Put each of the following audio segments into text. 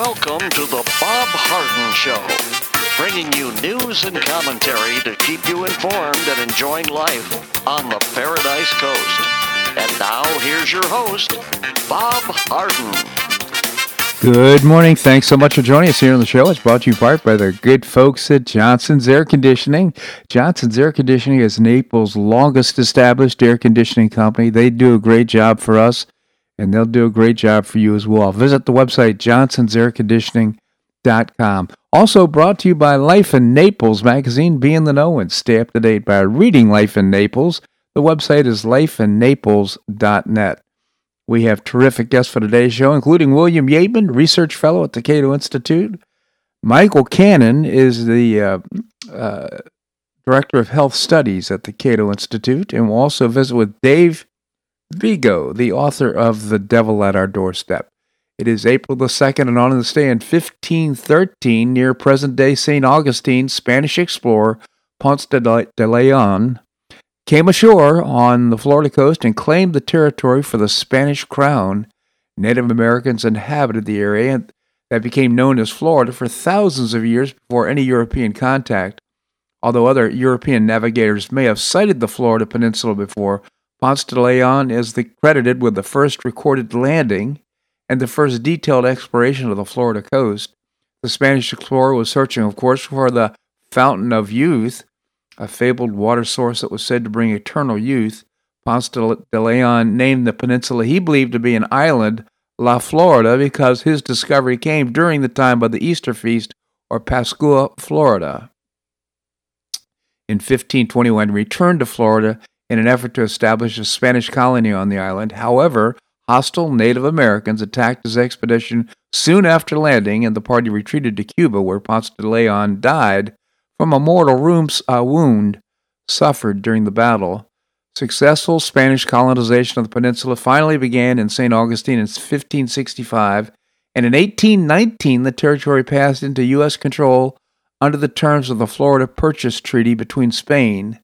Welcome to the Bob Harden Show, bringing you news and commentary to keep you informed and enjoying life on the Paradise Coast. And now, here's your host, Bob Harden. Good morning. Thanks so much for joining us here on the show. It's brought to you part by the good folks at Johnson's Air Conditioning. Johnson's Air Conditioning is Naples' longest established air conditioning company. They do a great job for us and they'll do a great job for you as well. Visit the website johnsonsairconditioning.com. Also brought to you by Life in Naples magazine. Be in the know and stay up to date by reading Life in Naples. The website is lifeinnaples.net. We have terrific guests for today's show, including William Yeatman, research fellow at the Cato Institute. Michael Cannon is the uh, uh, director of health studies at the Cato Institute, and we'll also visit with Dave Bego, the author of The Devil at Our Doorstep. It is April the 2nd, and on this day in 1513, near present day St. Augustine, Spanish explorer Ponce de Leon came ashore on the Florida coast and claimed the territory for the Spanish crown. Native Americans inhabited the area that became known as Florida for thousands of years before any European contact. Although other European navigators may have sighted the Florida peninsula before, Ponce de Leon is the, credited with the first recorded landing and the first detailed exploration of the Florida coast. The Spanish explorer was searching, of course, for the Fountain of Youth, a fabled water source that was said to bring eternal youth. Ponce de Leon named the peninsula he believed to be an island La Florida because his discovery came during the time of the Easter feast or Pascua, Florida. In 1521, he returned to Florida in an effort to establish a Spanish colony on the island. However, hostile Native Americans attacked his expedition soon after landing, and the party retreated to Cuba, where Ponce de Leon died from a mortal wound suffered during the battle. Successful Spanish colonization of the peninsula finally began in St. Augustine in 1565, and in 1819 the territory passed into U.S. control under the terms of the Florida Purchase Treaty between Spain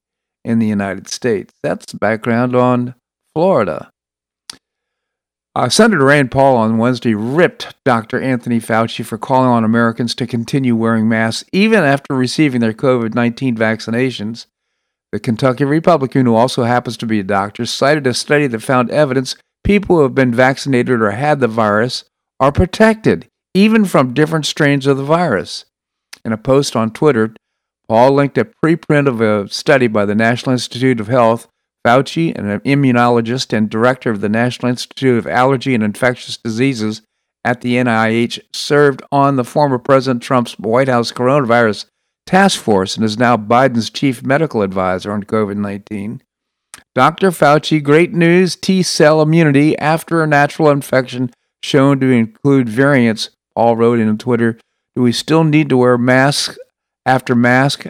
in the United States. That's the background on Florida. Uh, Senator Rand Paul on Wednesday ripped Dr. Anthony Fauci for calling on Americans to continue wearing masks even after receiving their COVID 19 vaccinations. The Kentucky Republican, who also happens to be a doctor, cited a study that found evidence people who have been vaccinated or had the virus are protected, even from different strains of the virus. In a post on Twitter, Paul linked a preprint of a study by the National Institute of Health. Fauci, an immunologist and director of the National Institute of Allergy and Infectious Diseases at the NIH, served on the former President Trump's White House coronavirus task force and is now Biden's chief medical advisor on COVID 19. Dr. Fauci, great news T cell immunity after a natural infection shown to include variants. all wrote in Twitter Do we still need to wear masks after mask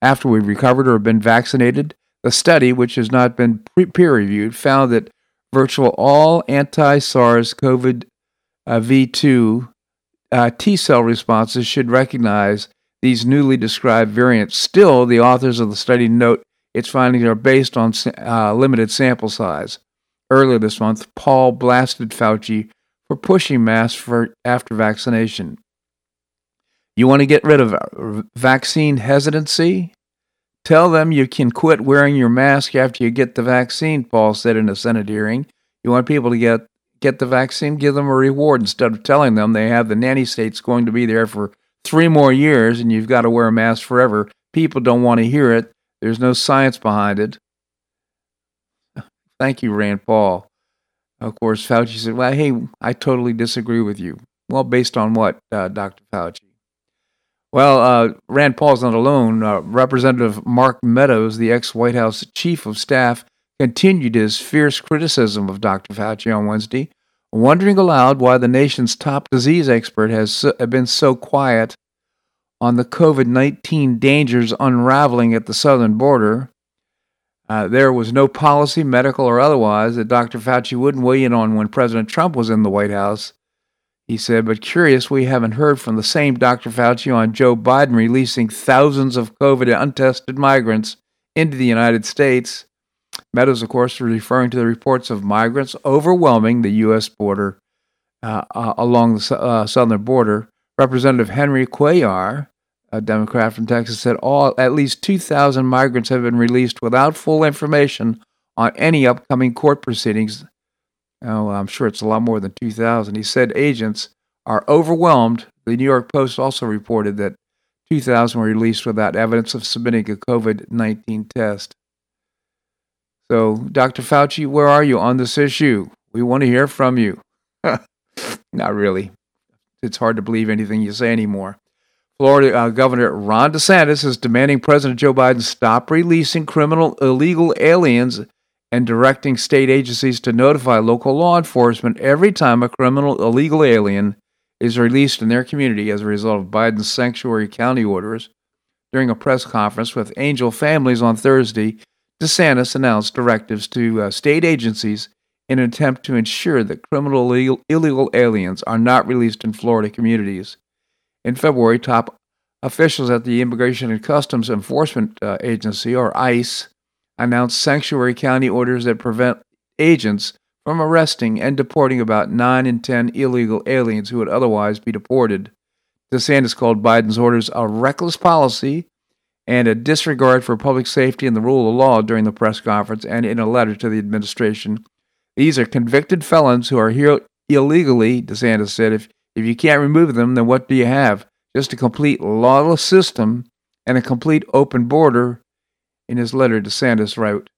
after we've recovered or have been vaccinated. The study, which has not been peer reviewed, found that virtual all anti SARS CoV uh, 2 uh, T cell responses should recognize these newly described variants. Still, the authors of the study note its findings are based on uh, limited sample size. Earlier this month, Paul blasted Fauci for pushing masks for after vaccination. You want to get rid of vaccine hesitancy? Tell them you can quit wearing your mask after you get the vaccine, Paul said in a Senate hearing. You want people to get, get the vaccine? Give them a reward instead of telling them they have the nanny states going to be there for three more years and you've got to wear a mask forever. People don't want to hear it. There's no science behind it. Thank you, Rand Paul. Of course, Fauci said, Well, hey, I totally disagree with you. Well, based on what, uh, Dr. Fauci? Well, uh, Rand Paul's not alone. Uh, Representative Mark Meadows, the ex White House chief of staff, continued his fierce criticism of Dr. Fauci on Wednesday, wondering aloud why the nation's top disease expert has been so quiet on the COVID 19 dangers unraveling at the southern border. Uh, there was no policy, medical or otherwise, that Dr. Fauci wouldn't weigh in on when President Trump was in the White House. He said, but curious, we haven't heard from the same Dr. Fauci on Joe Biden releasing thousands of COVID untested migrants into the United States. Meadows, of course, referring to the reports of migrants overwhelming the U.S. border uh, uh, along the uh, southern border. Representative Henry Cuellar, a Democrat from Texas, said all at least 2,000 migrants have been released without full information on any upcoming court proceedings. Oh, I'm sure it's a lot more than 2,000. He said agents are overwhelmed. The New York Post also reported that 2,000 were released without evidence of submitting a COVID 19 test. So, Dr. Fauci, where are you on this issue? We want to hear from you. Not really. It's hard to believe anything you say anymore. Florida uh, Governor Ron DeSantis is demanding President Joe Biden stop releasing criminal illegal aliens and directing state agencies to notify local law enforcement every time a criminal illegal alien is released in their community as a result of Biden's sanctuary county orders. During a press conference with Angel Families on Thursday, DeSantis announced directives to uh, state agencies in an attempt to ensure that criminal illegal, illegal aliens are not released in Florida communities. In February, top officials at the Immigration and Customs Enforcement uh, Agency, or ICE, announced sanctuary county orders that prevent agents from arresting and deporting about 9 in 10 illegal aliens who would otherwise be deported. DeSantis called Biden's orders a reckless policy and a disregard for public safety and the rule of law during the press conference and in a letter to the administration. These are convicted felons who are here illegally, DeSantis said. If, if you can't remove them, then what do you have? Just a complete lawless system and a complete open border in his letter, DeSantis wrote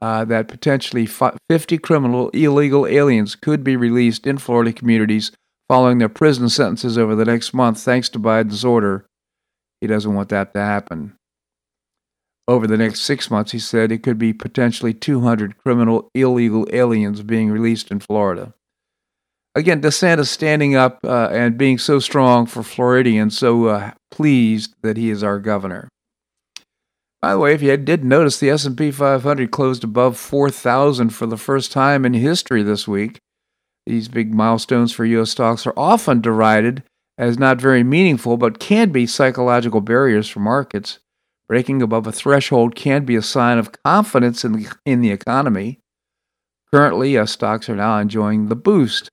uh, that potentially 50 criminal illegal aliens could be released in Florida communities following their prison sentences over the next month, thanks to Biden's order. He doesn't want that to happen. Over the next six months, he said it could be potentially 200 criminal illegal aliens being released in Florida. Again, DeSantis standing up uh, and being so strong for Floridians, so uh, pleased that he is our governor. By the way, if you did notice, the S&P 500 closed above 4,000 for the first time in history this week. These big milestones for U.S. stocks are often derided as not very meaningful, but can be psychological barriers for markets. Breaking above a threshold can be a sign of confidence in the, in the economy. Currently, uh, stocks are now enjoying the boost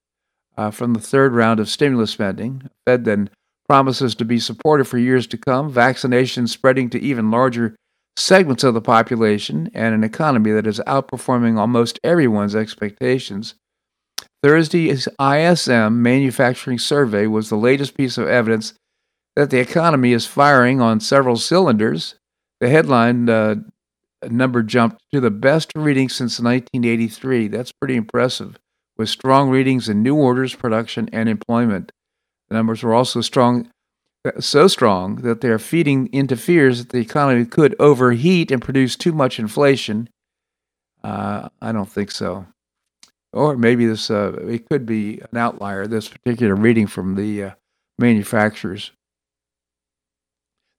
uh, from the third round of stimulus spending. Fed then promises to be supportive for years to come, vaccination spreading to even larger segments of the population, and an economy that is outperforming almost everyone's expectations. Thursday's ISM manufacturing survey was the latest piece of evidence that the economy is firing on several cylinders. The headline uh, number jumped to the best reading since 1983. That's pretty impressive, with strong readings in new orders, production, and employment. The numbers were also strong so strong that they are feeding into fears that the economy could overheat and produce too much inflation. Uh, I don't think so. Or maybe this uh, it could be an outlier. This particular reading from the uh, manufacturers.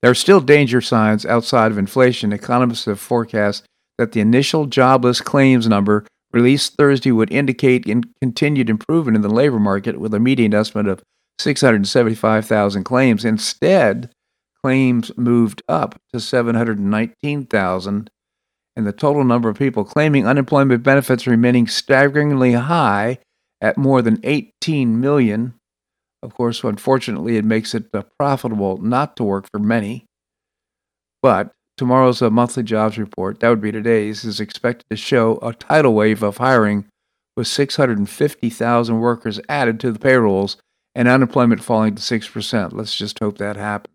There are still danger signs outside of inflation. Economists have forecast that the initial jobless claims number released Thursday would indicate in continued improvement in the labor market, with a median estimate of 675,000 claims. Instead, claims moved up to 719,000, and the total number of people claiming unemployment benefits remaining staggeringly high at more than 18 million. Of course, unfortunately, it makes it uh, profitable not to work for many. But tomorrow's uh, monthly jobs report, that would be today's, is expected to show a tidal wave of hiring with 650,000 workers added to the payrolls and unemployment falling to 6%. Let's just hope that happens.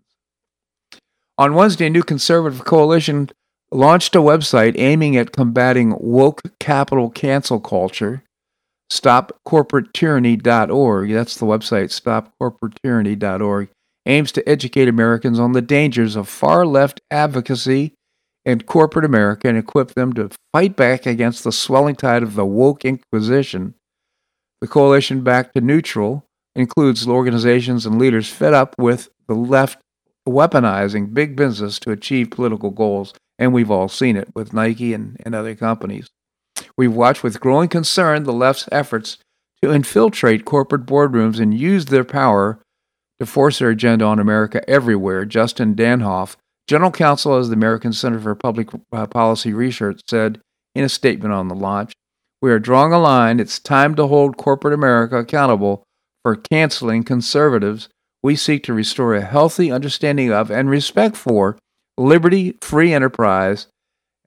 On Wednesday, a new conservative coalition launched a website aiming at combating woke capital cancel culture. StopCorporateTyranny.org, that's the website, StopCorporateTyranny.org, aims to educate Americans on the dangers of far left advocacy and corporate America and equip them to fight back against the swelling tide of the woke inquisition. The coalition back to neutral includes organizations and leaders fed up with the left weaponizing big business to achieve political goals, and we've all seen it with Nike and, and other companies. We've watched with growing concern the left's efforts to infiltrate corporate boardrooms and use their power to force their agenda on America everywhere. Justin Danhof, general counsel of the American Center for Public uh, Policy Research, said in a statement on the launch We are drawing a line. It's time to hold corporate America accountable for canceling conservatives. We seek to restore a healthy understanding of and respect for liberty, free enterprise,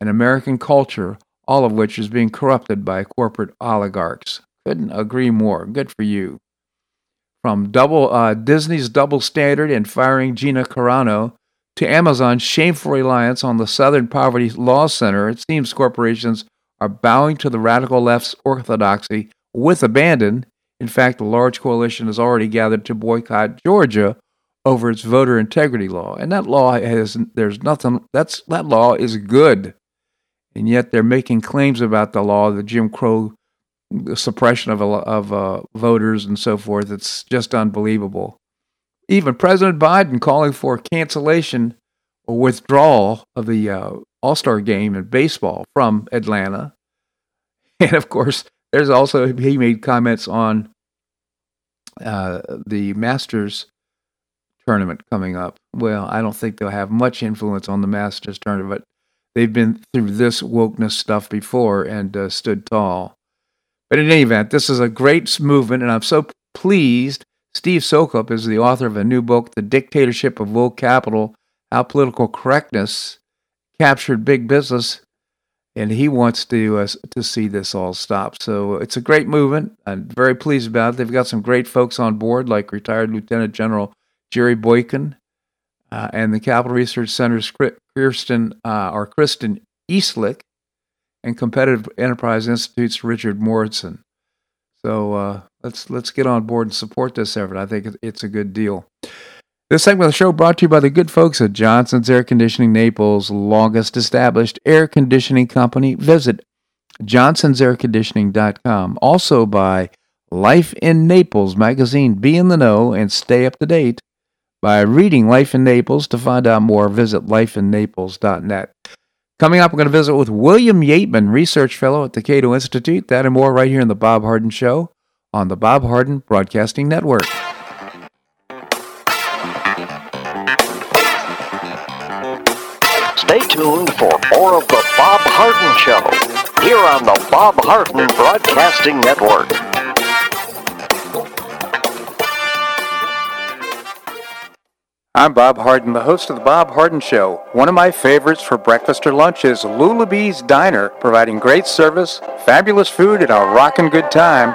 and American culture, all of which is being corrupted by corporate oligarchs. Couldn't agree more. Good for you. From double uh, Disney's double standard in firing Gina Carano to Amazon's shameful reliance on the Southern Poverty Law Center, it seems corporations are bowing to the radical left's orthodoxy with abandon. In fact, a large coalition has already gathered to boycott Georgia over its voter integrity law, and that law has there's nothing that's that law is good, and yet they're making claims about the law, the Jim Crow suppression of of uh, voters and so forth. It's just unbelievable. Even President Biden calling for cancellation or withdrawal of the uh, All Star game in baseball from Atlanta, and of course, there's also he made comments on uh, the Masters tournament coming up. Well, I don't think they'll have much influence on the Masters tournament. They've been through this wokeness stuff before and uh, stood tall. But in any event, this is a great movement, and I'm so pleased. Steve Soukup is the author of a new book, The Dictatorship of Woke Capital How Political Correctness Captured Big Business. And he wants to uh, to see this all stop. So it's a great movement. I'm very pleased about it. They've got some great folks on board, like retired Lieutenant General Jerry Boykin, uh, and the Capital Research Center's Kirsten uh, or Kristen Eastlick, and Competitive Enterprise Institute's Richard Morrison. So uh, let's let's get on board and support this effort. I think it's a good deal. This segment of the show brought to you by the good folks at Johnson's Air Conditioning, Naples' longest established air conditioning company. Visit johnsonsairconditioning.com. Also by Life in Naples magazine. Be in the know and stay up to date by reading Life in Naples. To find out more, visit lifeinnaples.net. Coming up, we're going to visit with William Yeatman, Research Fellow at the Cato Institute. That and more right here in The Bob Harden Show on the Bob Harden Broadcasting Network. Stay tuned for more of The Bob Harden Show here on the Bob Harden Broadcasting Network. I'm Bob Harden, the host of The Bob Harden Show. One of my favorites for breakfast or lunch is Lulabee's Diner, providing great service, fabulous food, and a rockin' good time.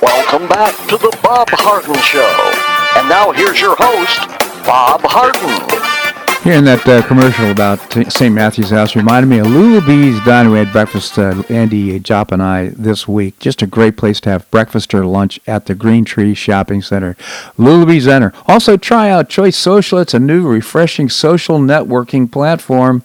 Welcome back to the Bob Harden Show. And now here's your host, Bob Harden. Hearing that uh, commercial about St. Matthew's House reminded me of Lulabee's Diner. We had breakfast, uh, Andy Jop and I, this week. Just a great place to have breakfast or lunch at the Green Tree Shopping Center. Lulabee's Center. Also, try out Choice Social. It's a new, refreshing social networking platform.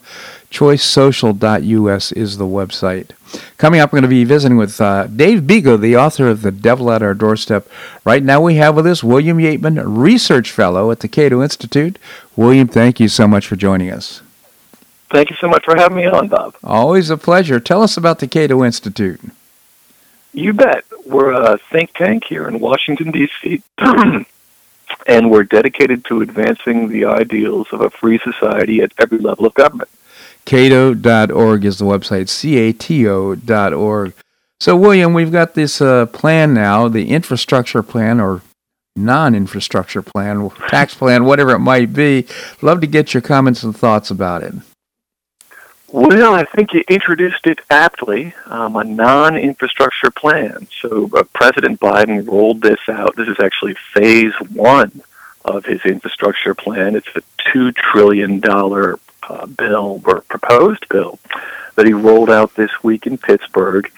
ChoiceSocial.us is the website. Coming up, we're going to be visiting with uh, Dave Bego, the author of The Devil at Our Doorstep. Right now, we have with us William Yeatman, Research Fellow at the Cato Institute. William, thank you so much for joining us. Thank you so much for having me on, Bob. Always a pleasure. Tell us about the Cato Institute. You bet. We're a think tank here in Washington, D.C., and we're dedicated to advancing the ideals of a free society at every level of government. Cato.org is the website, C-A-T-O.org. So, William, we've got this uh, plan now, the infrastructure plan or non-infrastructure plan, tax plan, whatever it might be. Love to get your comments and thoughts about it. Well, I think you introduced it aptly, um, a non-infrastructure plan. So uh, President Biden rolled this out. This is actually phase one of his infrastructure plan. It's a $2 trillion uh, bill or proposed bill that he rolled out this week in Pittsburgh.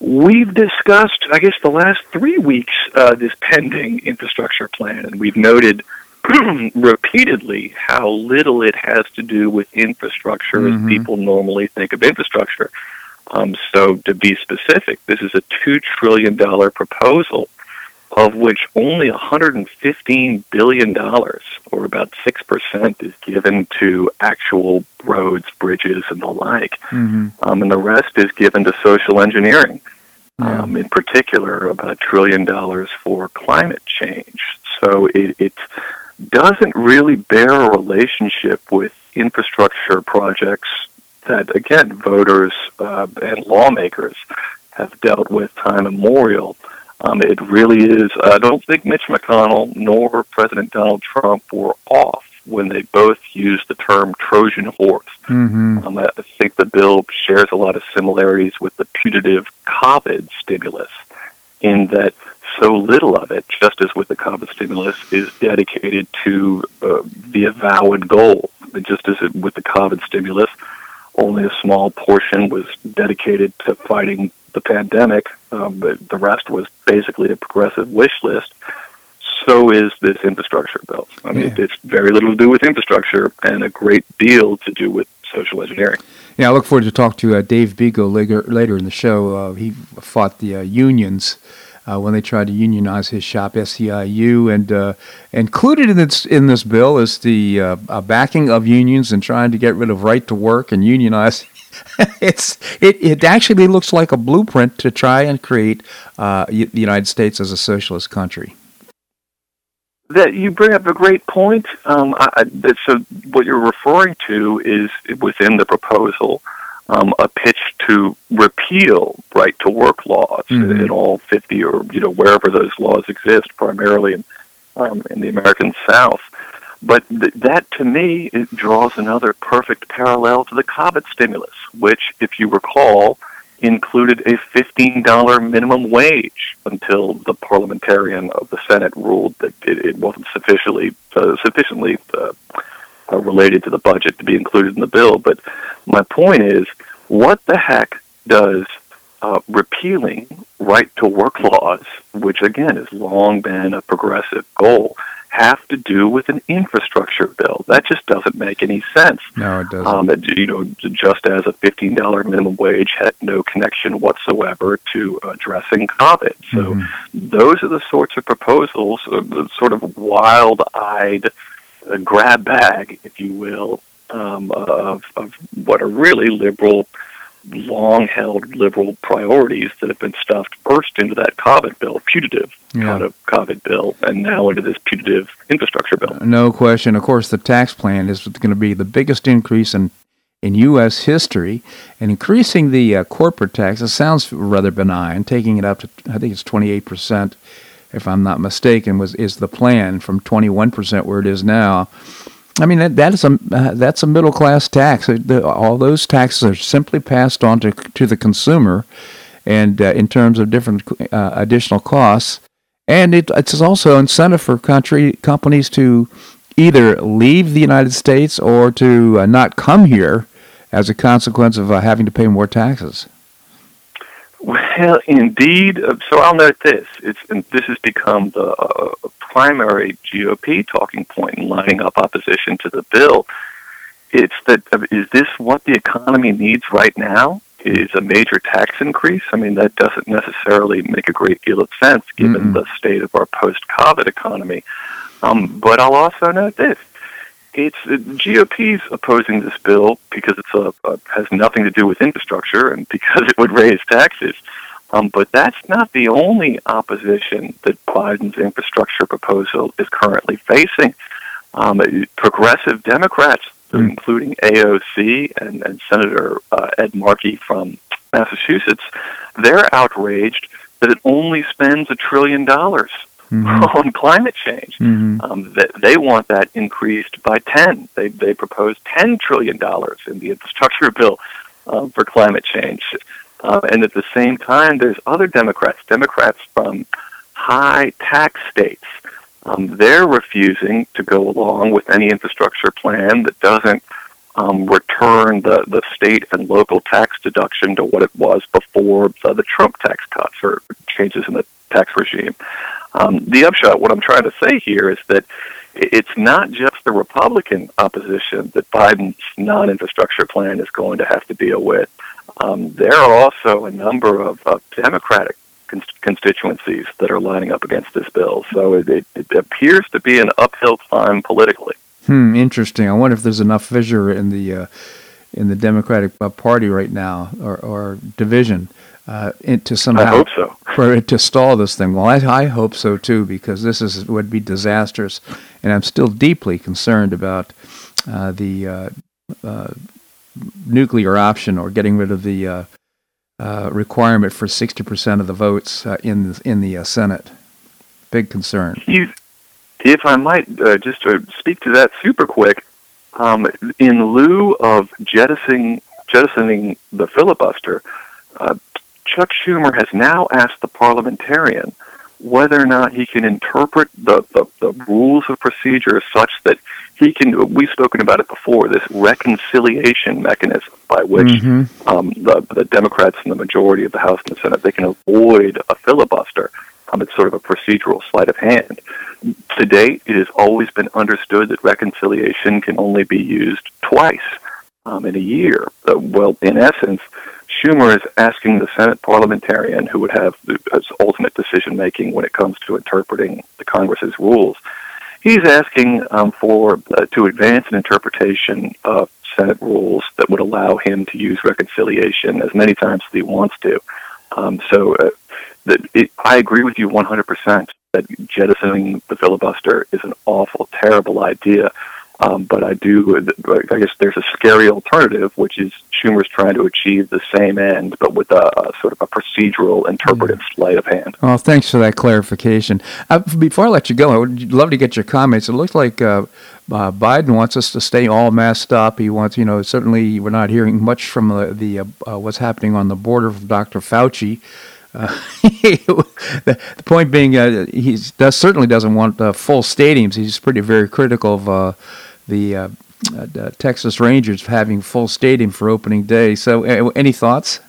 We've discussed, I guess, the last three weeks uh, this pending infrastructure plan, and we've noted repeatedly how little it has to do with infrastructure mm-hmm. as people normally think of infrastructure. Um, so, to be specific, this is a $2 trillion proposal of which only $115 billion, or about 6%, is given to actual roads, bridges, and the like. Mm-hmm. Um, and the rest is given to social engineering, yeah. um, in particular, about a trillion dollars for climate change. So it, it doesn't really bear a relationship with infrastructure projects that, again, voters uh, and lawmakers have dealt with time immemorial. Um, it really is. I don't think Mitch McConnell nor President Donald Trump were off when they both used the term Trojan horse. Mm-hmm. Um, I think the bill shares a lot of similarities with the putative COVID stimulus in that so little of it, just as with the COVID stimulus, is dedicated to uh, the avowed goal. Just as it, with the COVID stimulus, only a small portion was dedicated to fighting the pandemic, um, but the rest was basically a progressive wish list. So is this infrastructure bill. I mean, yeah. it's very little to do with infrastructure and a great deal to do with social engineering. Yeah, I look forward to talk to uh, Dave Bego later, later in the show. Uh, he fought the uh, unions uh, when they tried to unionize his shop, SEIU, and uh, included in this in this bill is the uh, backing of unions and trying to get rid of right to work and unionize. it's it, it actually looks like a blueprint to try and create uh, the United States as a socialist country. That you bring up a great point. Um, I, so what you're referring to is within the proposal um, a pitch to repeal right to work laws mm-hmm. in all 50 or you know wherever those laws exist, primarily in um, in the American South. But th- that, to me, it draws another perfect parallel to the COVID stimulus, which, if you recall, included a $15 minimum wage until the parliamentarian of the Senate ruled that it, it wasn't sufficiently uh, sufficiently uh, uh, related to the budget to be included in the bill. But my point is, what the heck does uh, repealing right to work laws, which again has long been a progressive goal, have to do with an infrastructure bill? That just doesn't make any sense. No, it doesn't. Um, it, you know, just as a fifteen dollar minimum wage had no connection whatsoever to addressing COVID. So mm-hmm. those are the sorts of proposals, uh, sort of wild-eyed a grab bag, if you will, um, of, of what are really liberal, long held liberal priorities that have been stuffed first into that COVID bill, putative yeah. kind of COVID bill, and now into this putative infrastructure bill. No question. Of course, the tax plan is going to be the biggest increase in in U.S. history, and increasing the uh, corporate tax. It sounds rather benign, taking it up to I think it's 28 percent if I'm not mistaken, was is the plan from 21% where it is now. I mean that, that is a uh, that's a middle class tax. The, all those taxes are simply passed on to to the consumer, and uh, in terms of different uh, additional costs, and it, it's also an incentive for country companies to either leave the United States or to uh, not come here as a consequence of uh, having to pay more taxes. Well, indeed. Uh, so I'll note this: it's this has become the primary GOP talking point in lining up opposition to the bill. It's that uh, this what the economy needs right now? Is a major tax increase? I mean, that doesn't necessarily make a great deal of sense given mm the state of our post-COVID economy. Um, but I'll also note this: it's uh, GOP's opposing this bill because it's a, a, has nothing to do with infrastructure and because it would raise taxes. Um, but that's not the only opposition that Biden's infrastructure proposal is currently facing. Um, progressive Democrats, mm. including AOC and, and Senator uh, Ed Markey from Massachusetts, they're outraged that it only spends a trillion dollars mm-hmm. on climate change. Mm-hmm. Um, they, they want that increased by 10. They, they propose $10 trillion in the infrastructure bill um, for climate change. Uh, and at the same time, there's other Democrats, Democrats from high tax states. Um, they're refusing to go along with any infrastructure plan that doesn't um, return the, the state and local tax deduction to what it was before the, the Trump tax cuts or changes in the tax regime. Um, the upshot, what I'm trying to say here is that it's not just the Republican opposition that Biden's non-infrastructure plan is going to have to deal with. Um, there are also a number of, of Democratic constituencies that are lining up against this bill. So it, it, it appears to be an uphill climb politically. Hmm, interesting. I wonder if there's enough fissure in the uh, in the Democratic uh, Party right now, or, or division, uh, to somehow I hope so. for it to stall this thing. Well, I, I hope so too, because this is would be disastrous, and I'm still deeply concerned about uh, the uh, uh nuclear option or getting rid of the uh, uh, requirement for 60% of the votes in the, in the Senate. Big concern. If I might just speak to that super quick, um, in lieu of jettisoning jettisoning the filibuster. Uh, Chuck Schumer has now asked the parliamentarian whether or not he can interpret the, the, the rules of procedure such that he can, we've spoken about it before, this reconciliation mechanism by which mm-hmm. um, the, the Democrats and the majority of the House and the Senate, they can avoid a filibuster. Um, it's sort of a procedural sleight of hand. To date, it has always been understood that reconciliation can only be used twice um, in a year. Uh, well, in essence, Schumer is asking the Senate parliamentarian, who would have the ultimate decision making when it comes to interpreting the Congress's rules, he's asking um, for uh, to advance an interpretation of Senate rules that would allow him to use reconciliation as many times as he wants to. Um, so, uh, it, I agree with you 100% that jettisoning the filibuster is an awful, terrible idea. Um, but I do, I guess there's a scary alternative, which is Schumer's trying to achieve the same end, but with a, a sort of a procedural interpretive mm. sleight of hand. Well, thanks for that clarification. Uh, before I let you go, I would love to get your comments. It looks like uh, uh, Biden wants us to stay all masked up. He wants, you know, certainly we're not hearing much from the, the uh, uh, what's happening on the border from Dr. Fauci. Uh, the, the, point being, uh, he does certainly doesn't want uh, full stadiums. He's pretty very critical of uh, the uh, uh, Texas Rangers having full stadium for opening day. So, uh, any thoughts?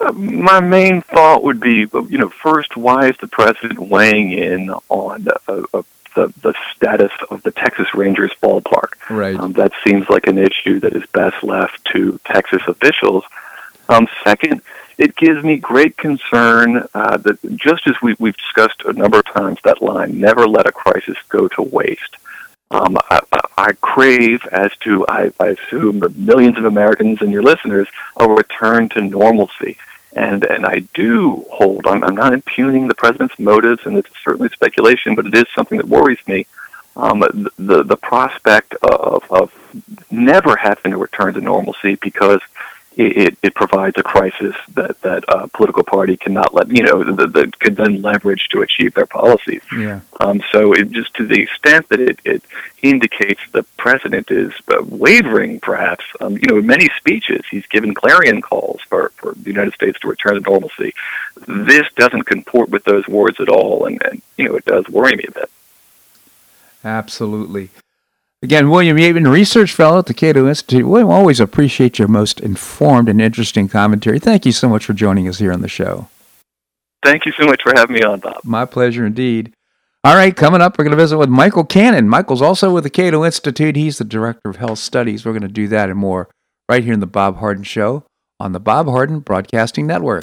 Uh, my main thought would be, you know, first, why is the president weighing in on uh, uh, the the status of the Texas Rangers ballpark? Right. Um, that seems like an issue that is best left to Texas officials. Um, second, it gives me great concern uh, that just as we, we've discussed a number of times, that line, never let a crisis go to waste. Um, I, I crave, as to I, I assume millions of Americans and your listeners, a return to normalcy. And and I do hold. I'm, I'm not impugning the president's motives, and it's certainly speculation, but it is something that worries me. Um, the the prospect of of never having to return to normalcy because it, it provides a crisis that that a political party cannot let you know that, that could then leverage to achieve their policies. Yeah. Um, so it just to the extent that it, it indicates the president is uh, wavering, perhaps. Um, you know, in many speeches he's given clarion calls for for the United States to return to normalcy. This doesn't comport with those words at all, and, and you know it does worry me a bit. Absolutely. Again, William Yeatman, research fellow at the Cato Institute. William, always appreciate your most informed and interesting commentary. Thank you so much for joining us here on the show. Thank you so much for having me on, Bob. My pleasure indeed. All right, coming up, we're going to visit with Michael Cannon. Michael's also with the Cato Institute. He's the Director of Health Studies. We're going to do that and more right here in the Bob Harden Show on the Bob Harden Broadcasting Network.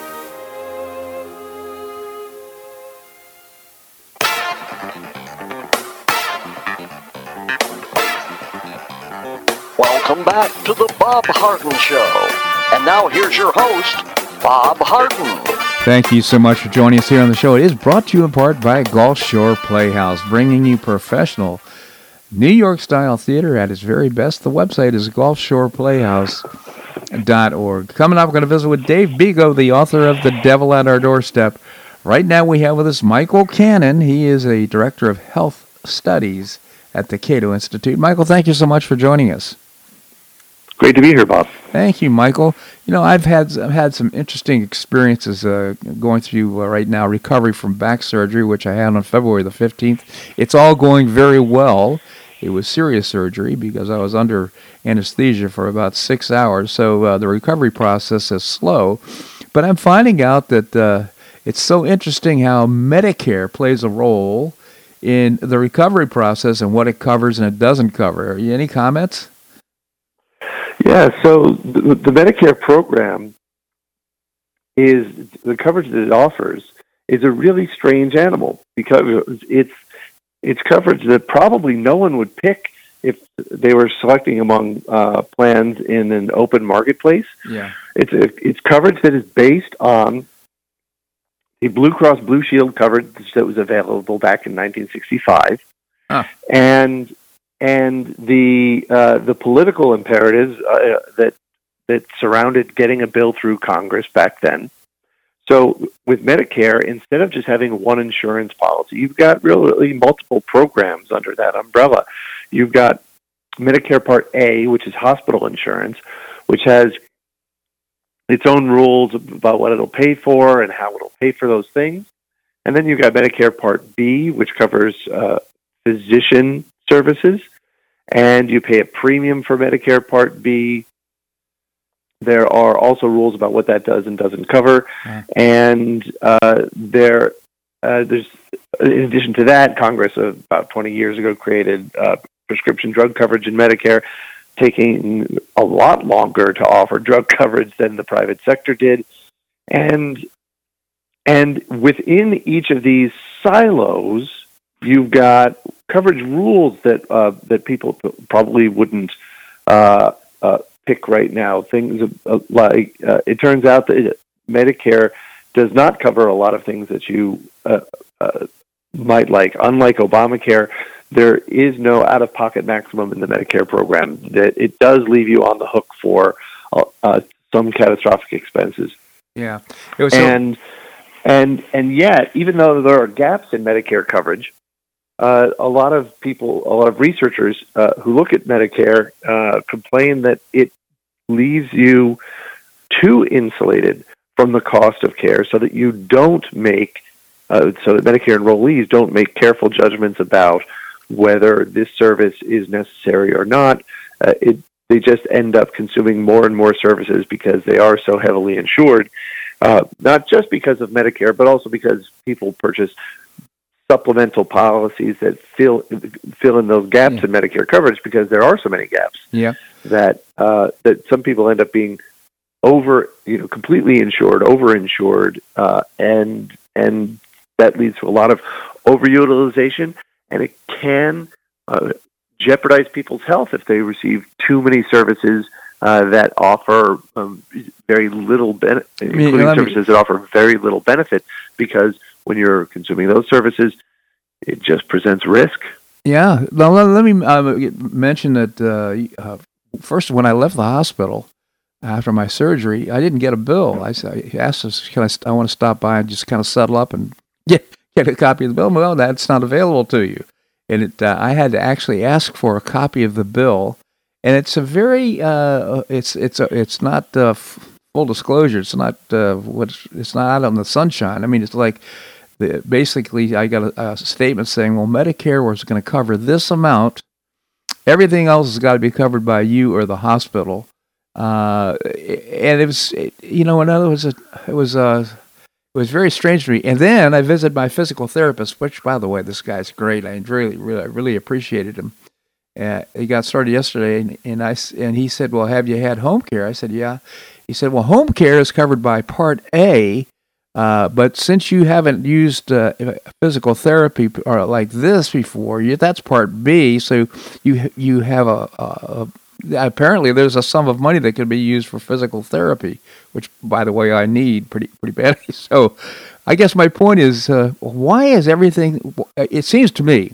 Welcome back to the Bob Harden Show. And now here's your host, Bob Harden. Thank you so much for joining us here on the show. It is brought to you in part by Gulf Shore Playhouse, bringing you professional New York style theater at its very best. The website is gulfshoreplayhouse.org. Coming up, we're going to visit with Dave Bego, the author of The Devil at Our Doorstep. Right now, we have with us Michael Cannon. He is a director of health studies at the Cato Institute. Michael, thank you so much for joining us. Great to be here, Bob. Thank you, Michael. You know, I've had I've had some interesting experiences uh, going through uh, right now recovery from back surgery, which I had on February the fifteenth. It's all going very well. It was serious surgery because I was under anesthesia for about six hours, so uh, the recovery process is slow. But I'm finding out that uh, it's so interesting how Medicare plays a role in the recovery process and what it covers and it doesn't cover. Any comments? Yeah, so the, the Medicare program is the coverage that it offers is a really strange animal because it's it's coverage that probably no one would pick if they were selecting among uh, plans in an open marketplace. Yeah, it's a, it's coverage that is based on the Blue Cross Blue Shield coverage that was available back in 1965, huh. and and the uh, the political imperatives uh, that that surrounded getting a bill through Congress back then. So with Medicare, instead of just having one insurance policy, you've got really multiple programs under that umbrella. You've got Medicare Part A, which is hospital insurance, which has its own rules about what it'll pay for and how it'll pay for those things. And then you've got Medicare Part B, which covers uh, physician services, and you pay a premium for Medicare Part B. There are also rules about what that does and doesn't cover, and uh, there, uh, there's in addition to that, Congress uh, about 20 years ago created uh, prescription drug coverage in Medicare. taking a lot longer to offer drug coverage than the private sector did, and and within each of these silos, you've got coverage rules that uh, that people probably wouldn't uh, uh, pick right now. Things uh, like uh, it turns out that Medicare does not cover a lot of things that you uh, might like. Unlike Obamacare, there is no out-of-pocket maximum in the Medicare program. That it does leave you on the hook for some catastrophic expenses. Yeah, and. So- and and yet, even though there are gaps in Medicare coverage, uh, a lot of people, a lot of researchers uh, who look at Medicare uh, complain that it leaves you too insulated from the cost of care, so that you don't make, uh, so that Medicare enrollees don't make careful judgments about whether this service is necessary or not. Uh, it, they just end up consuming more and more services because they are so heavily insured uh, not just because of Medicare, but also because people purchase supplemental policies that fill fill in those gaps yeah. in Medicare coverage because there are so many gaps. Yeah. That uh, that some people end up being over, you know, completely insured, overinsured, uh, and and that leads to a lot of overutilization, and it can uh, jeopardize people's health if they receive too many services uh, that offer um, very little benefit, including services me... that offer very little benefit, because when you're consuming those services, it just presents risk. Yeah. Well, let me uh, mention that uh, uh, first, when I left the hospital after my surgery, I didn't get a bill. I, I asked us, "Can I? I want to stop by and just kind of settle up and get get a copy of the bill." Well, that's not available to you, and it, uh, I had to actually ask for a copy of the bill and it's a very uh, uh, it's it's a, it's not full disclosure. It's not what it's not out on the sunshine. I mean, it's like basically I got a, a, statement saying, well, Medicare was going to cover this amount. Everything else has got to be covered by you or the hospital. Uh, and it was, you know, in other words, it was uh, it was very strange to me. And then I visited my physical therapist, which, by the way, this guy's great. I really, really, really appreciated him. Uh, he got started yesterday, and, and I and he said, "Well, have you had home care?" I said, "Yeah." He said, "Well, home care is covered by Part A, uh, but since you haven't used uh, physical therapy or like this before, you, that's Part B. So you you have a, a, a, apparently there's a sum of money that could be used for physical therapy, which, by the way, I need pretty pretty badly. So." I guess my point is, uh, why is everything? It seems to me,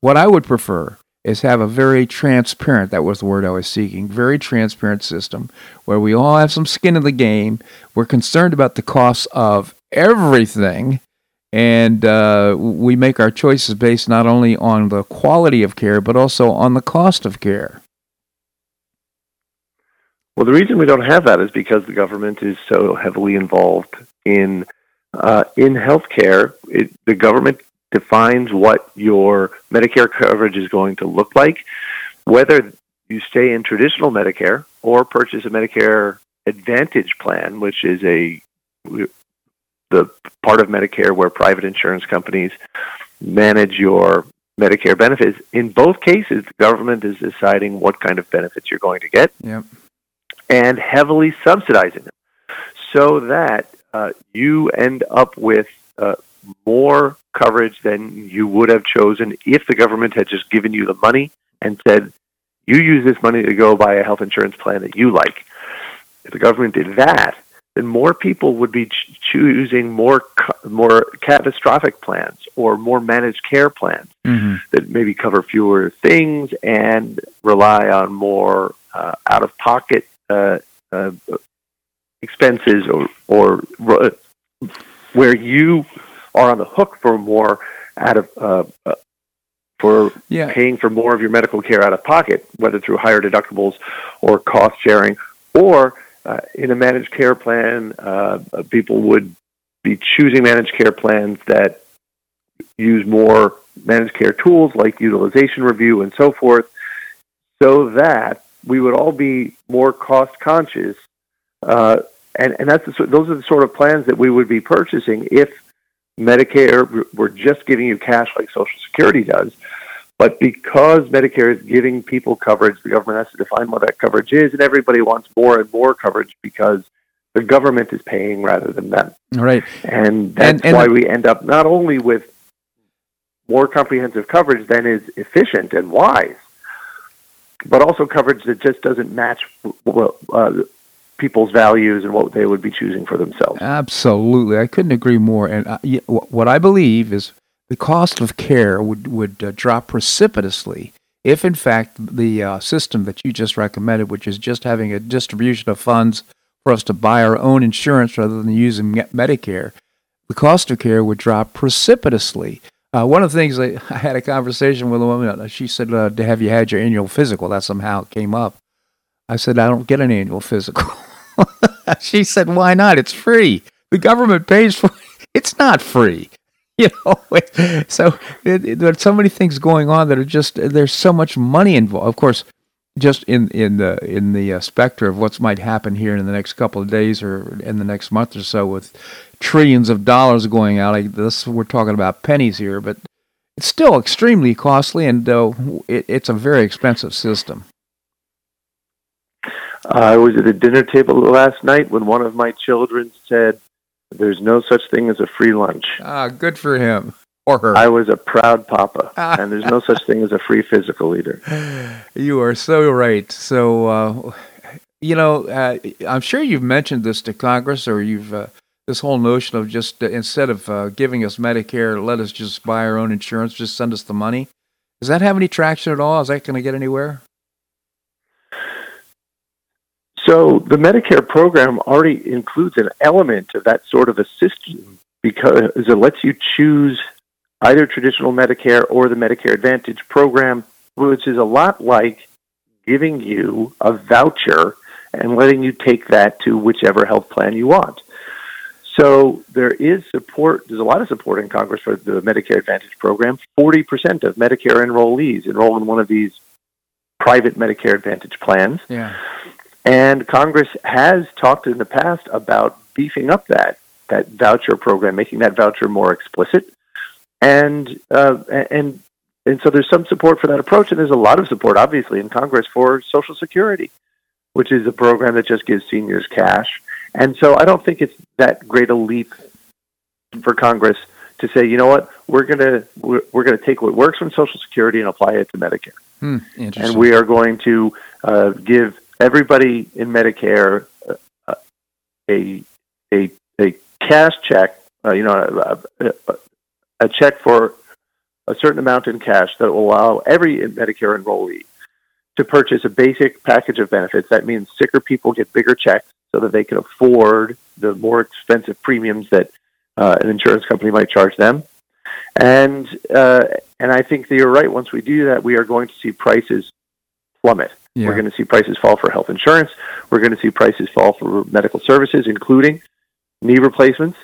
what I would prefer is have a very transparent, that was the word I was seeking, very transparent system where we all have some skin in the game. We're concerned about the costs of everything. And uh, we make our choices based not only on the quality of care, but also on the cost of care. Well, the reason we don't have that is because the government is so heavily involved in uh, in healthcare. It, the government defines what your Medicare coverage is going to look like, whether you stay in traditional Medicare or purchase a Medicare Advantage plan, which is a the part of Medicare where private insurance companies manage your Medicare benefits. In both cases, the government is deciding what kind of benefits you're going to get yep. and heavily subsidizing them so that uh, you end up with uh, more coverage than you would have chosen if the government had just given you the money and said, you use this money to go buy a health insurance plan that you like. If the government did that, then more people would be ch- choosing more more catastrophic plans or more managed care plans mm-hmm. that maybe cover fewer things and rely on more uh, out of pocket uh, uh, expenses or or uh, where you are on the hook for more out of uh, uh, for yeah. paying for more of your medical care out of pocket, whether through higher deductibles or cost sharing, or uh, in a managed care plan, uh, people would be choosing managed care plans that use more managed care tools like utilization review and so forth, so that we would all be more cost conscious. Uh, and, and that's the, those are the sort of plans that we would be purchasing if Medicare, we're just giving you cash like Social Security does. But because Medicare is giving people coverage, the government has to define what that coverage is, and everybody wants more and more coverage because the government is paying rather than them. Right. And that's And- and- why we end up not only with more comprehensive coverage than is efficient and wise, but also coverage that just doesn't match well, uh, people's values and what they would be choosing for themselves. Absolutely, I couldn't agree more. And uh, y- wh- what I believe is the cost of care would would uh, drop precipitously if, in fact, the uh, system that you just recommended, which is just having a distribution of funds for us to buy our own insurance rather than using Medicare, the cost of care would drop precipitously. Uh, one of the things I, I had a conversation with a woman. uh, She said, uh, "Have you had your annual physical?" That somehow came up. I said, "I don't get an annual physical." she said, "Why not? It's free. The government pays for it. It's not free." You know, so there's so many things going on that are just there's so much money involved. Of course, just in in the in the uh, specter of what might happen here in the next couple of days or in the next month or so, with trillions of dollars going out. This we're talking about pennies here, but it's still extremely costly, and uh, it, it's a very expensive system. I was at a dinner table last night when one of my children said, "There's no such thing as a free lunch." Ah, good for him or her. I was a proud papa, and there's no such thing as a free physical either. You are so right. So, uh, you know, uh, I'm sure you've mentioned this to Congress, or you've uh, this whole notion of just uh, instead of uh, giving us Medicare, let us just buy our own insurance, just send us the money. Does that have any traction at all? Is that going to get anywhere? So the Medicare program already includes an element of that sort of a system because it lets you choose either traditional Medicare or the Medicare Advantage program, which is a lot like giving you a voucher and letting you take that to whichever health plan you want. So there is support, there's a lot of support in Congress for the Medicare Advantage program. 40% of Medicare enrollees enroll in one of these private Medicare Advantage plans. Yeah. And Congress has talked in the past about beefing up that that voucher program, making that voucher more explicit, and uh, and and so there's some support for that approach, and there's a lot of support, obviously, in Congress for Social Security, which is a program that just gives seniors cash. And so I don't think it's that great a leap for Congress to say, you know what, we're gonna we're, we're gonna take what works from Social Security and apply it to Medicare. Hmm, and we are going to uh, give everybody in Medicare uh, a a a cash check, uh, you know, a, a, check for a certain amount in cash that will allow every Medicare enrollee to purchase a basic package of benefits. That means sicker people get bigger checks so that they can afford the more expensive premiums that uh, an insurance company might charge them. And uh, and I think that you're right. Once we do that, we are going to see prices plummet. Yeah. We're going to see prices fall for health insurance. We're going to see prices fall for medical services, including knee replacements,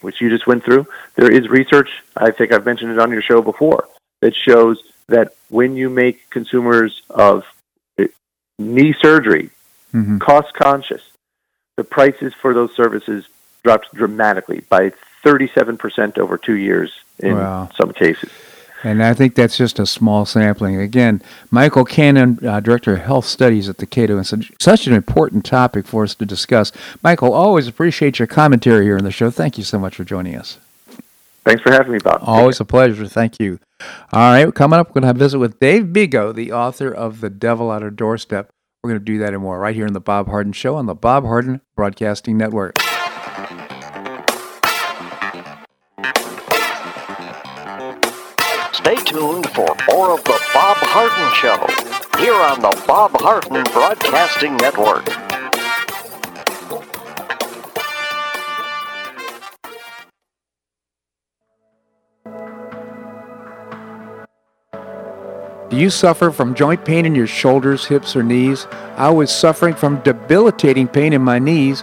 which you just went through. There is research, I think I've mentioned it on your show before, that shows that when you make consumers of eh, knee surgery Mhm. cost conscious, the prices for those services dropped dramatically by 37% over two years in Wow. some cases. And I think that's just a small sampling. Again, Michael Cannon, uh, Director of Health Studies at the Cato Institute. Such an important topic for us to discuss. Michael, always appreciate your commentary here on the show. Thank you so much for joining us. Thanks for having me, Bob. Always a pleasure. Thank you. All right, coming up, we're going to have a visit with Dave Bego, the author of The Devil at Our Doorstep. We're going to do that and more right here on The Bob Harden Show on the Bob Harden Broadcasting Network. Stay tuned for more of the Bob Harden Show here on the Bob Harden Broadcasting Network. Do you suffer from joint pain in your shoulders, hips, or knees? I was suffering from debilitating pain in my knees.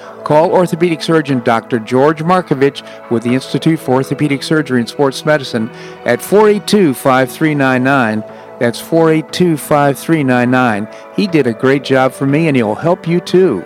Call orthopedic surgeon Dr. George Markovich with the Institute for Orthopedic Surgery and Sports Medicine at 482 5399. That's 482 5399. He did a great job for me, and he'll help you too.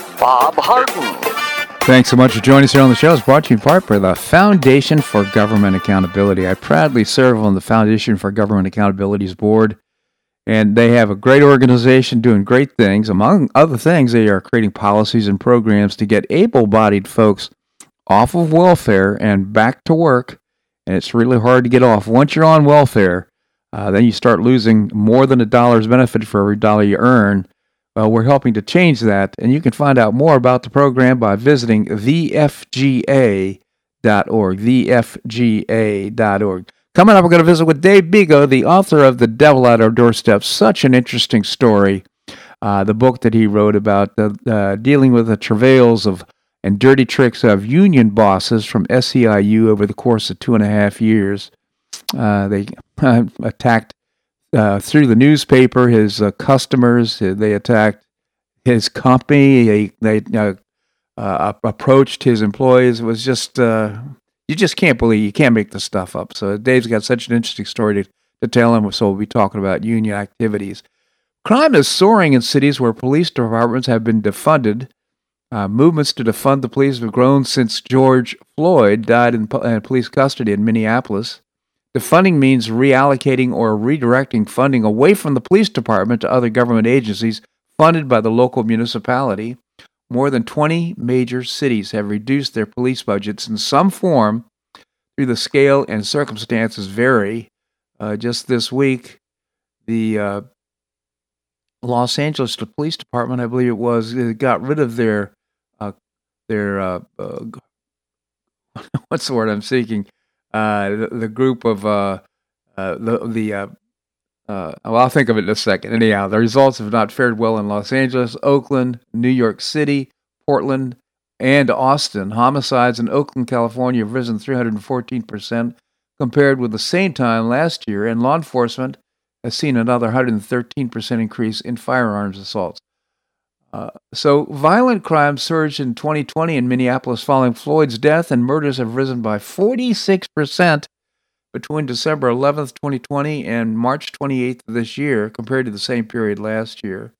Bob Harden. Thanks so much for joining us here on the show. It's brought to you in part by the Foundation for Government Accountability. I proudly serve on the Foundation for Government Accountability's board, and they have a great organization doing great things. Among other things, they are creating policies and programs to get able bodied folks off of welfare and back to work. And it's really hard to get off. Once you're on welfare, uh, then you start losing more than a dollar's benefit for every dollar you earn. Well, we're helping to change that, and you can find out more about the program by visiting thefga.org. Thefga.org. Coming up, we're going to visit with Dave Bego, the author of The Devil at Our Doorstep. Such an interesting story. Uh, the book that he wrote about the, uh, dealing with the travails of and dirty tricks of union bosses from SEIU over the course of two and a half years. Uh, they attacked uh, through the newspaper, his uh, customers. Uh, they attacked his company. They they uh, uh, approached his employees. It was just you just can't believe you can't make this stuff up. So Dave's got such an interesting story to, to tell him. So we'll be talking about union activities. Crime is soaring in cities where police departments have been defunded. Uh, movements to defund the police have grown since George Floyd died in, in police custody in Minneapolis. Defunding means reallocating or redirecting funding away from the police department to other government agencies funded by the local municipality. More than 20 major cities have reduced their police budgets in some form through the scale and circumstances vary. Uh, just this week, the uh, Los Angeles Police Department, I believe it was, got rid of their uh, their uh, uh, what's the word I'm seeking? Uh, the, the, group of uh, uh, the the well, I'll think of it in a second. Anyhow, the results have not fared well in Los Angeles, Oakland, New York City, Portland, and Austin. Homicides in Oakland, California have risen 314 percent compared with the same time last year, and law enforcement has seen another 113 percent increase in firearms assaults. Uh, so, violent crime surged in 2020 in Minneapolis following Floyd's death, and murders have risen by 46% between December 11th, 2020 and March 28th of this year compared to the same period last year.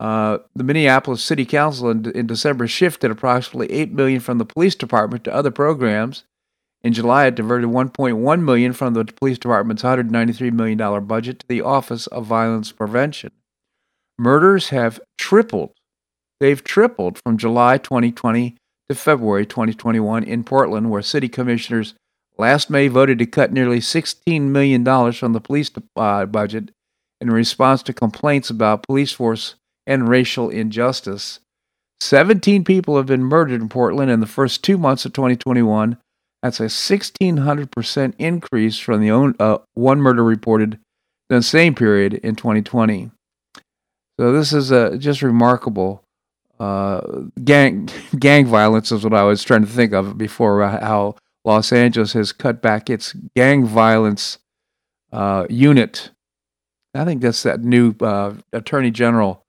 Uh, the Minneapolis City Council in, in, December shifted approximately 8 million from the police department to other programs. In July, it diverted 1.1 million from the police department's 193 million dollar budget to the Office of Violence Prevention. Murders have tripled. They've tripled from July 2020 to February 2021 in Portland, where city commissioners last May voted to cut nearly $16 million from the police uh, budget in response to complaints about police force and racial injustice. 17 people have been murdered in Portland in the first two months of 2021. That's a 1,600% increase from the own, uh, one murder reported in the same period in 2020. So this is uh, just remarkable. Uh, gang gang violence is what I was trying to think of before. Uh, how Los Angeles has cut back its gang violence uh, unit I think that's that new uh, Attorney General.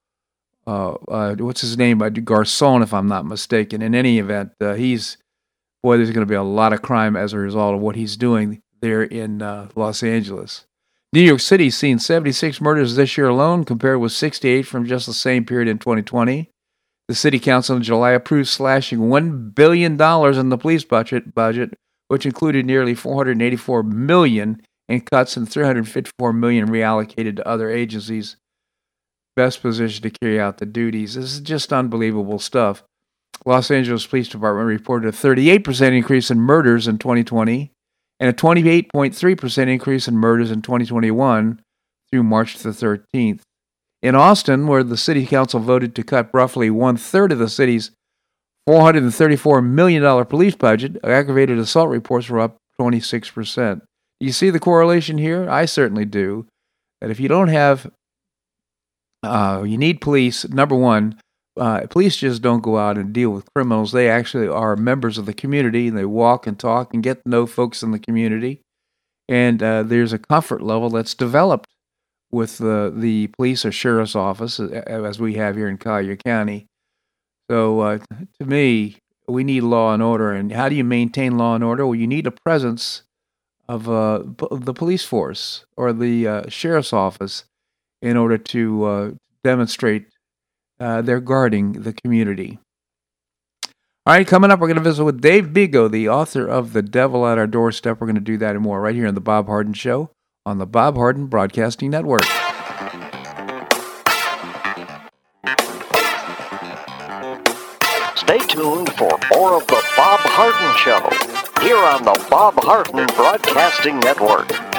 Uh, what's his name? Gascón, if I'm not mistaken. In any event, he's boy. There's going to be a lot of crime as a result of what he's doing there in Los Angeles. New York City's seen 76 murders this year alone, compared with 68 from just the same period in 2020. The City Council in July approved slashing $1 billion in the police budget, budget which included nearly 484 million in cuts and 354 million reallocated to other agencies best positioned to carry out the duties. This is just unbelievable stuff. Los Angeles Police Department reported a 38% increase in murders in 2020 and a 28.3% increase in murders in 2021 through March the 13th. In Austin, where the city council voted to cut roughly one third of the city's $434 million police budget, aggravated assault reports were up 26%. You see the correlation here? I certainly do. That if you don't have, uh, you need police, number one, uh, police just don't go out and deal with criminals. They actually are members of the community and they walk and talk and get to know folks in the community. And uh, there's a comfort level that's developed with the, the police or sheriff's office, as we have here in Collier County. So, uh, to me, we need law and order. And how do you maintain law and order? Well, you need a presence of uh, the police force or the uh, sheriff's office in order to uh, demonstrate uh, they're guarding the community. All right, coming up, we're going to visit with Dave Bego, the author of The Devil at Our Doorstep. We're going to do that and more right here on The Bob Harden Show on the Bob Harden Broadcasting Network. Stay tuned for more of The Bob Harden Show here on the Bob Harden Broadcasting Network.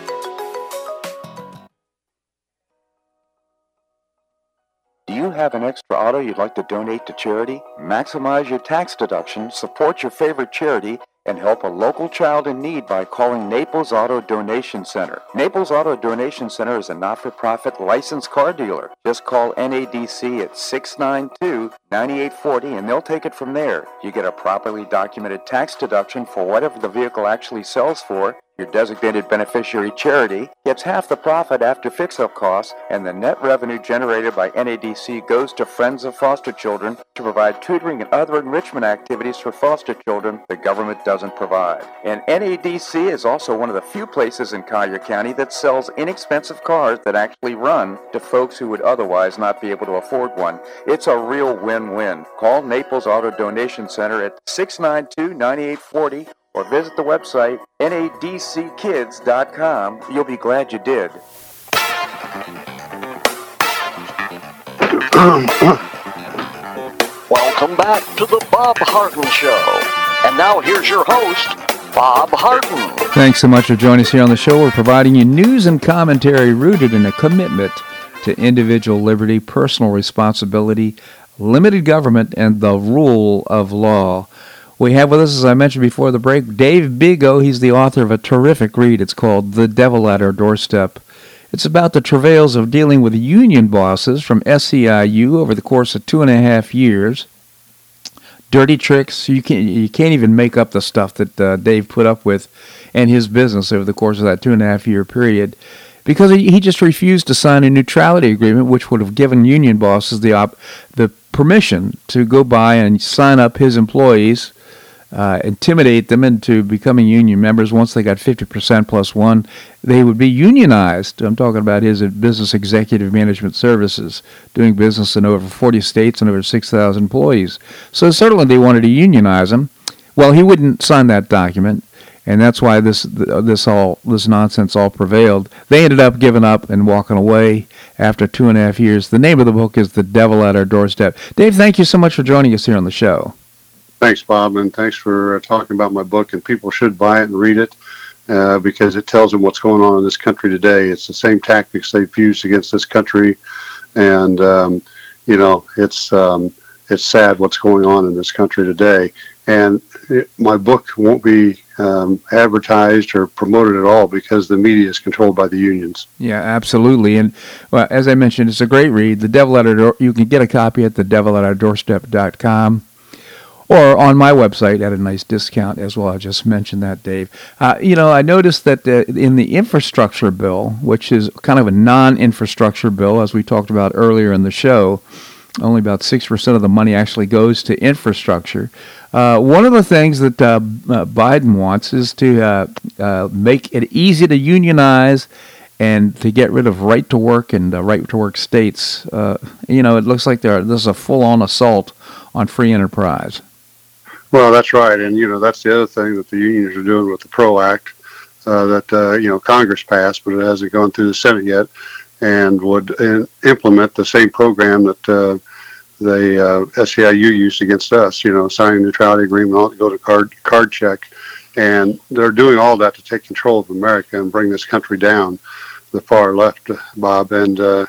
Have an extra auto you'd like to donate to charity? Maximize your tax deduction, support your favorite charity, and help a local child in need by calling Naples Auto Donation Center. Naples Auto Donation Center is a not-for-profit licensed car dealer. Just call NADC at 692-9840 and they'll take it from there. You get a properly documented tax deduction for whatever the vehicle actually sells for your designated beneficiary charity gets half the profit after fix-up costs, and the net revenue generated by NADC goes to Friends of Foster Children to provide tutoring and other enrichment activities for foster children the government doesn't provide. And NADC is also one of the few places in Collier County that sells inexpensive cars that actually run to folks who would otherwise not be able to afford one. It's a real win-win. Call Naples Auto Donation Center at 692 9840 or visit the website nadckids.com. You'll be glad you did. Welcome back to the Bob Harden Show. And now here's your host, Bob Harden. Thanks so much for joining us here on the show. We're providing you news and commentary rooted in a commitment to individual liberty, personal responsibility, limited government, and the rule of law. We have with us, as I mentioned before the break, Dave Bego. He's the author of a terrific read. It's called The Devil at Our Doorstep. It's about the travails of dealing with union bosses from SEIU over the course of two and a half years. Dirty tricks. You can't, you can't even make up the stuff that uh, Dave put up with and his business over the course of that two and a half year period because he just refused to sign a neutrality agreement, which would have given union bosses the op- the permission to go by and sign up his employees uh, intimidate them into becoming union members. Once they got 50% plus one, they would be unionized. I'm talking about his business executive management services, doing business in over 40 states and over 6,000 employees. So certainly they wanted to unionize him. Well, he wouldn't sign that document. and that's why this this all this nonsense all prevailed. They ended up giving up and walking away after two and a half years. The name of the book is The Devil at Our Doorstep. Dave, thank you so much for joining us here on the show. Thanks, Bob, and thanks for uh, talking about my book. And people should buy it and read it uh, because it tells them what's going on in this country today. It's the same tactics they've used against this country, and um, you know it's um, it's sad what's going on in this country today. And it, my book won't be um, advertised or promoted at all because the media is controlled by the unions. Yeah, absolutely. And well, as I mentioned, it's a great read. The Devil at Our Door. You can get a copy at the Devil at Our Doorstep.com or on my website at a nice discount as well. I just mentioned that, Dave. Uh, you know, I noticed that uh, in the infrastructure bill, which is kind of a non-infrastructure bill, as we talked about earlier in the show, only about six percent of the money actually goes to infrastructure. Uh, one of the things that uh, uh, Biden wants is to uh, make it easy to unionize and to get rid of right to work and right to work states. you know, it looks like there this is a full-on assault on free enterprise. Well, that's right, and you know that's the other thing that the unions are doing with the PRO Act uh, that uh, you know Congress passed, but it hasn't gone through the Senate yet, and would in, implement the same program that uh, the uh, SEIU used against us. You know, signing neutrality agreement, all to go to card card check, and they're doing all that to take control of America and bring this country down. The far left, Bob, and uh,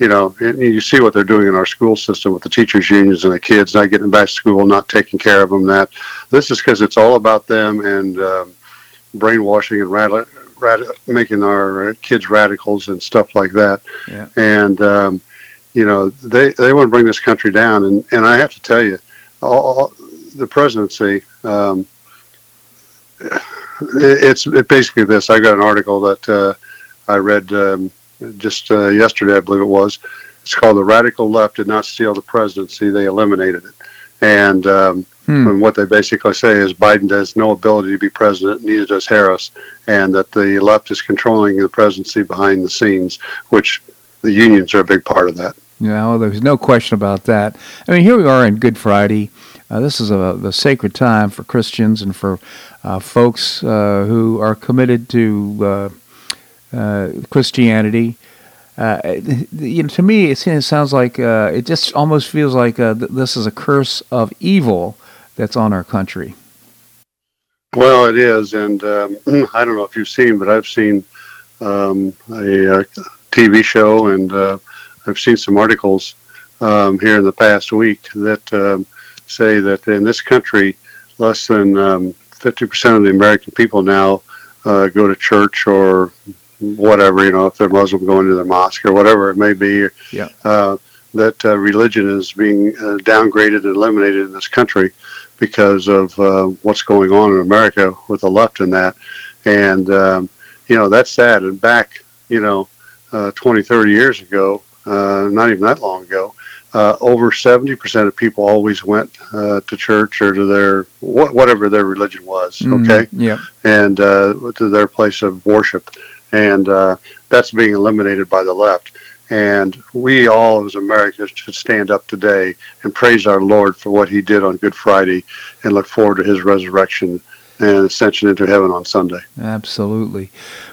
you know, you see what they're doing in our school system with the teachers' unions and the kids not getting back to school, not taking care of them. That this is because it's all about them and um, brainwashing and rad- making our kids radicals and stuff like that. Yeah. And um, you know, they they want to bring this country down. And and I have to tell you, all, all the presidency. Um, it's basically this. I got an article that uh, I read um, just uh, yesterday, I believe it was. It's called "The Radical Left Did Not Steal the Presidency; They Eliminated it." And, um, hmm. and what they basically say is Biden has no ability to be president, neither does Harris, and that the left is controlling the presidency behind the scenes, which the unions are a big part of that. Yeah, well, there's no question about that. I mean, here we are in Good Friday. Uh, this is a, a, sacred time for Christians and for uh, folks uh, who are committed to uh, Christianity. Uh, you know, to me, it sounds like uh, it just almost feels like this is a curse of evil that's on our country. Well, it is, and um, I don't know if you've seen, but I've seen um, a, a, TV show, and uh, I've seen some articles um, here in the past week that um, say that in this country, less than 50% um, of the American people now uh, go to church or whatever, you know, if they're Muslim going to the mosque or whatever it may be. Yeah. Uh, that uh, religion is being uh, downgraded and eliminated in this country because of uh, what's going on in America with the left and that. And, um, you know, that's sad. And back, you know, uh, 20, 30 years ago, uh, not even that long ago, uh, over 70% of people always went uh, to church or to their wh- whatever their religion was mm-hmm. okay mm, yeah and uh, to their place of worship and uh, that's being eliminated by the left. And we all, as Americans, should stand up today and praise our Lord for what He did on Good Friday, and look forward to His resurrection and ascension into heaven on Sunday. Absolutely.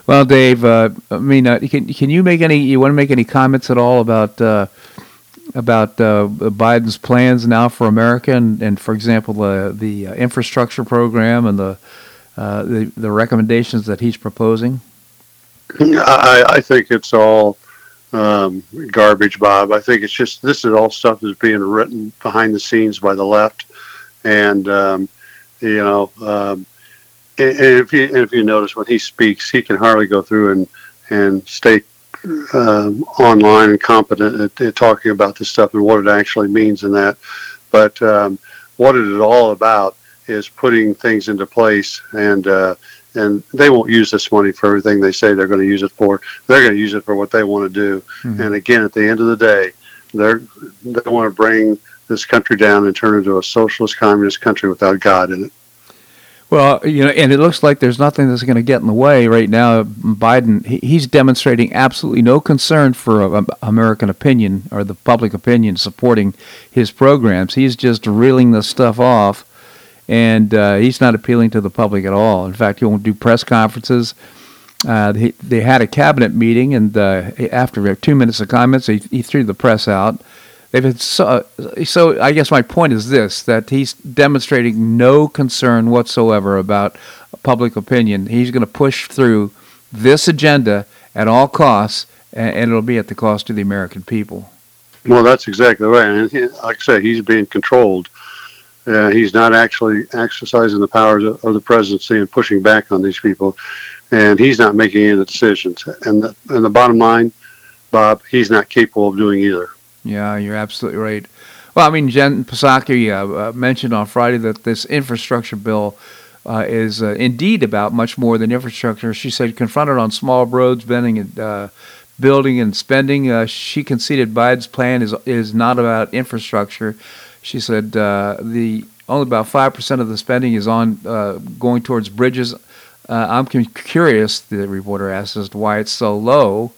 Well, Dave, uh, I mean, uh, can can you make any? You want to make any comments at all about? Uh, about uh, Biden's plans now for America, and, and for example, the the uh, infrastructure program and the, uh, the the recommendations that he's proposing. I, I think it's all um, garbage, Bob. I think it's just this is all stuff that's being written behind the scenes by the left, and um, you know, um, and if you if you notice when he speaks, he can hardly go through and and stay um, online and competent at, at, talking about this stuff and what it actually means and that. But um, what it is all about is putting things into place and uh, and they won't use this money for everything they say they're going to use it for. They're going to use it for what they want to do. Mm-hmm. And again, at the end of the day, they're they want to bring this country down and turn it into a socialist communist country without God in it. Well, you know, and it looks like there's nothing that's going to get in the way right now. Biden, he's demonstrating absolutely no concern for American opinion or the public opinion supporting his programs. He's just reeling this stuff off and uh, he's not appealing to the public at all. In fact, he won't do press conferences. Uh, they, they had a cabinet meeting, and uh, after two minutes of comments, he, he threw the press out. They've been so, so. I guess my point is this: that he's demonstrating no concern whatsoever about public opinion. He's going to push through this agenda at all costs, and, and it'll be at the cost of the American people. Well, that's exactly right. And like I said, he's being controlled. Uh, he's not actually exercising the powers of, of, the presidency and pushing back on these people, and he's not making any of the decisions. And the, and the bottom line, Bob, he's not capable of doing either. Yeah, you're absolutely right. Well, I mean, Jen Psaki uh, uh, mentioned on Friday that this infrastructure bill uh, is uh, indeed about much more than infrastructure. She said, confronted on small roads, bending and uh, building and spending, she conceded Biden's plan is is not about infrastructure. She said uh, the only about five percent of the spending is on uh, going towards bridges. Uh, I'm curious, the reporter asked, as to why it's so low.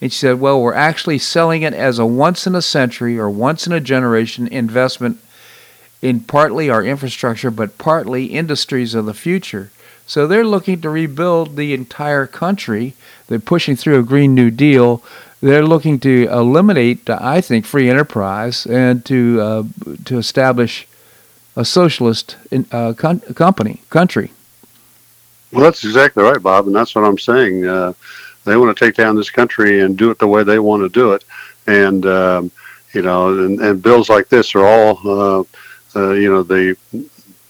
And she said, well, we're actually selling it as a once in a century or once in a generation investment in partly our infrastructure, but partly industries of the future. So they're looking to rebuild the entire country. They're pushing through a Green New Deal. They're looking to eliminate, I think, free enterprise and to uh, to establish a socialist in, uh, con- company country. Well, that's exactly right, Bob, and that's what I'm saying. Uh, they want to take down this country and do it the way they want to do it, and um, you know, and, and bills like this are all, uh, uh, you know, the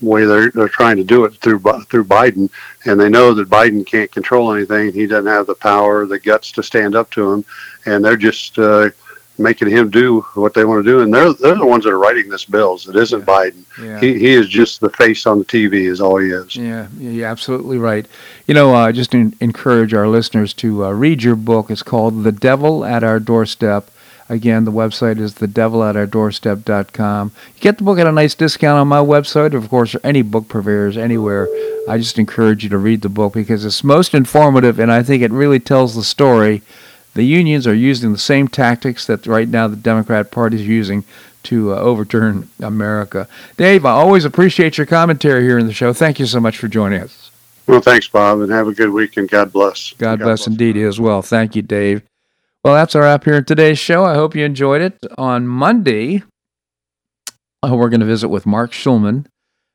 way they're they're trying to do it through through Biden, and they know that Biden can't control anything. He doesn't have the power, the guts to stand up to him, and they're just uh, making him do what they want to do. And they're they're the ones that are writing this bills. It isn't yeah. Biden. Yeah. He he is just the face on the TV. Is all he is. Yeah, you're absolutely right. You know, uh, just in, encourage our listeners to uh, read your book. It's called The Devil at Our Doorstep. Again, the website is thedevilatourdoorstep.com. You get the book at a nice discount on my website, of course, or any book purveyors anywhere. I just encourage you to read the book because it's most informative and I think it really tells the story the unions are using the same tactics that right now the Democrat Party is using to uh, overturn America. Dave, I always appreciate your commentary here in the show. Thank you so much for joining us. Well, thanks, Bob, and have a good week, and God bless. God, God bless, bless indeed as well. Thank you, Dave. Well, that's our wrap here in today's show. I hope you enjoyed it. On Monday, uh, we're going to visit with Marc Schulman,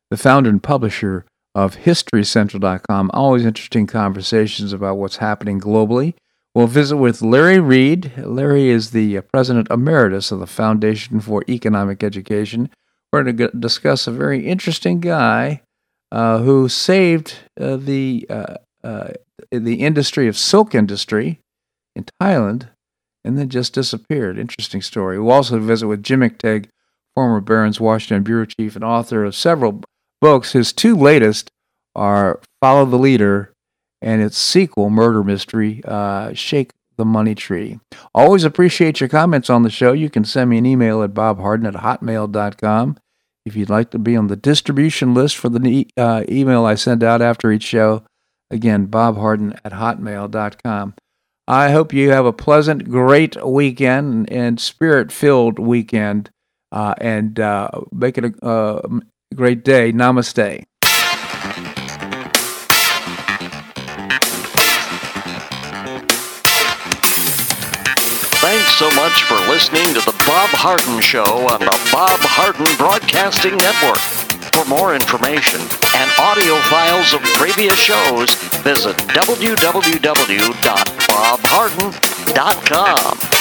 the founder and publisher of HistoryCentral.com. Always interesting conversations about what's happening globally. We'll visit with Larry Reed. Larry is the uh, president emeritus of the Foundation for Economic Education. We're going to discuss a very interesting guy uh, who saved uh, the uh, uh, the industry of silk industry in Thailand and then just disappeared. Interesting story. We'll also visit with Jim McTague, former Barron's Washington bureau chief and author of several books. His two latest are Follow the Leader and its sequel, Murder Mystery, uh, Shake the Money Tree. Always appreciate your comments on the show. You can send me an email at bobharden at hotmail.com. If you'd like to be on the distribution list for the uh, email I send out after each show, again, bobharden at hotmail.com. I hope you have a pleasant, great weekend and spirit filled weekend uh, and uh, make it a uh, great day. Namaste. Thanks so much for listening to The Bob Harden Show on the Bob Harden Broadcasting Network. For more information and audio files of previous shows, visit www.bobharden.com.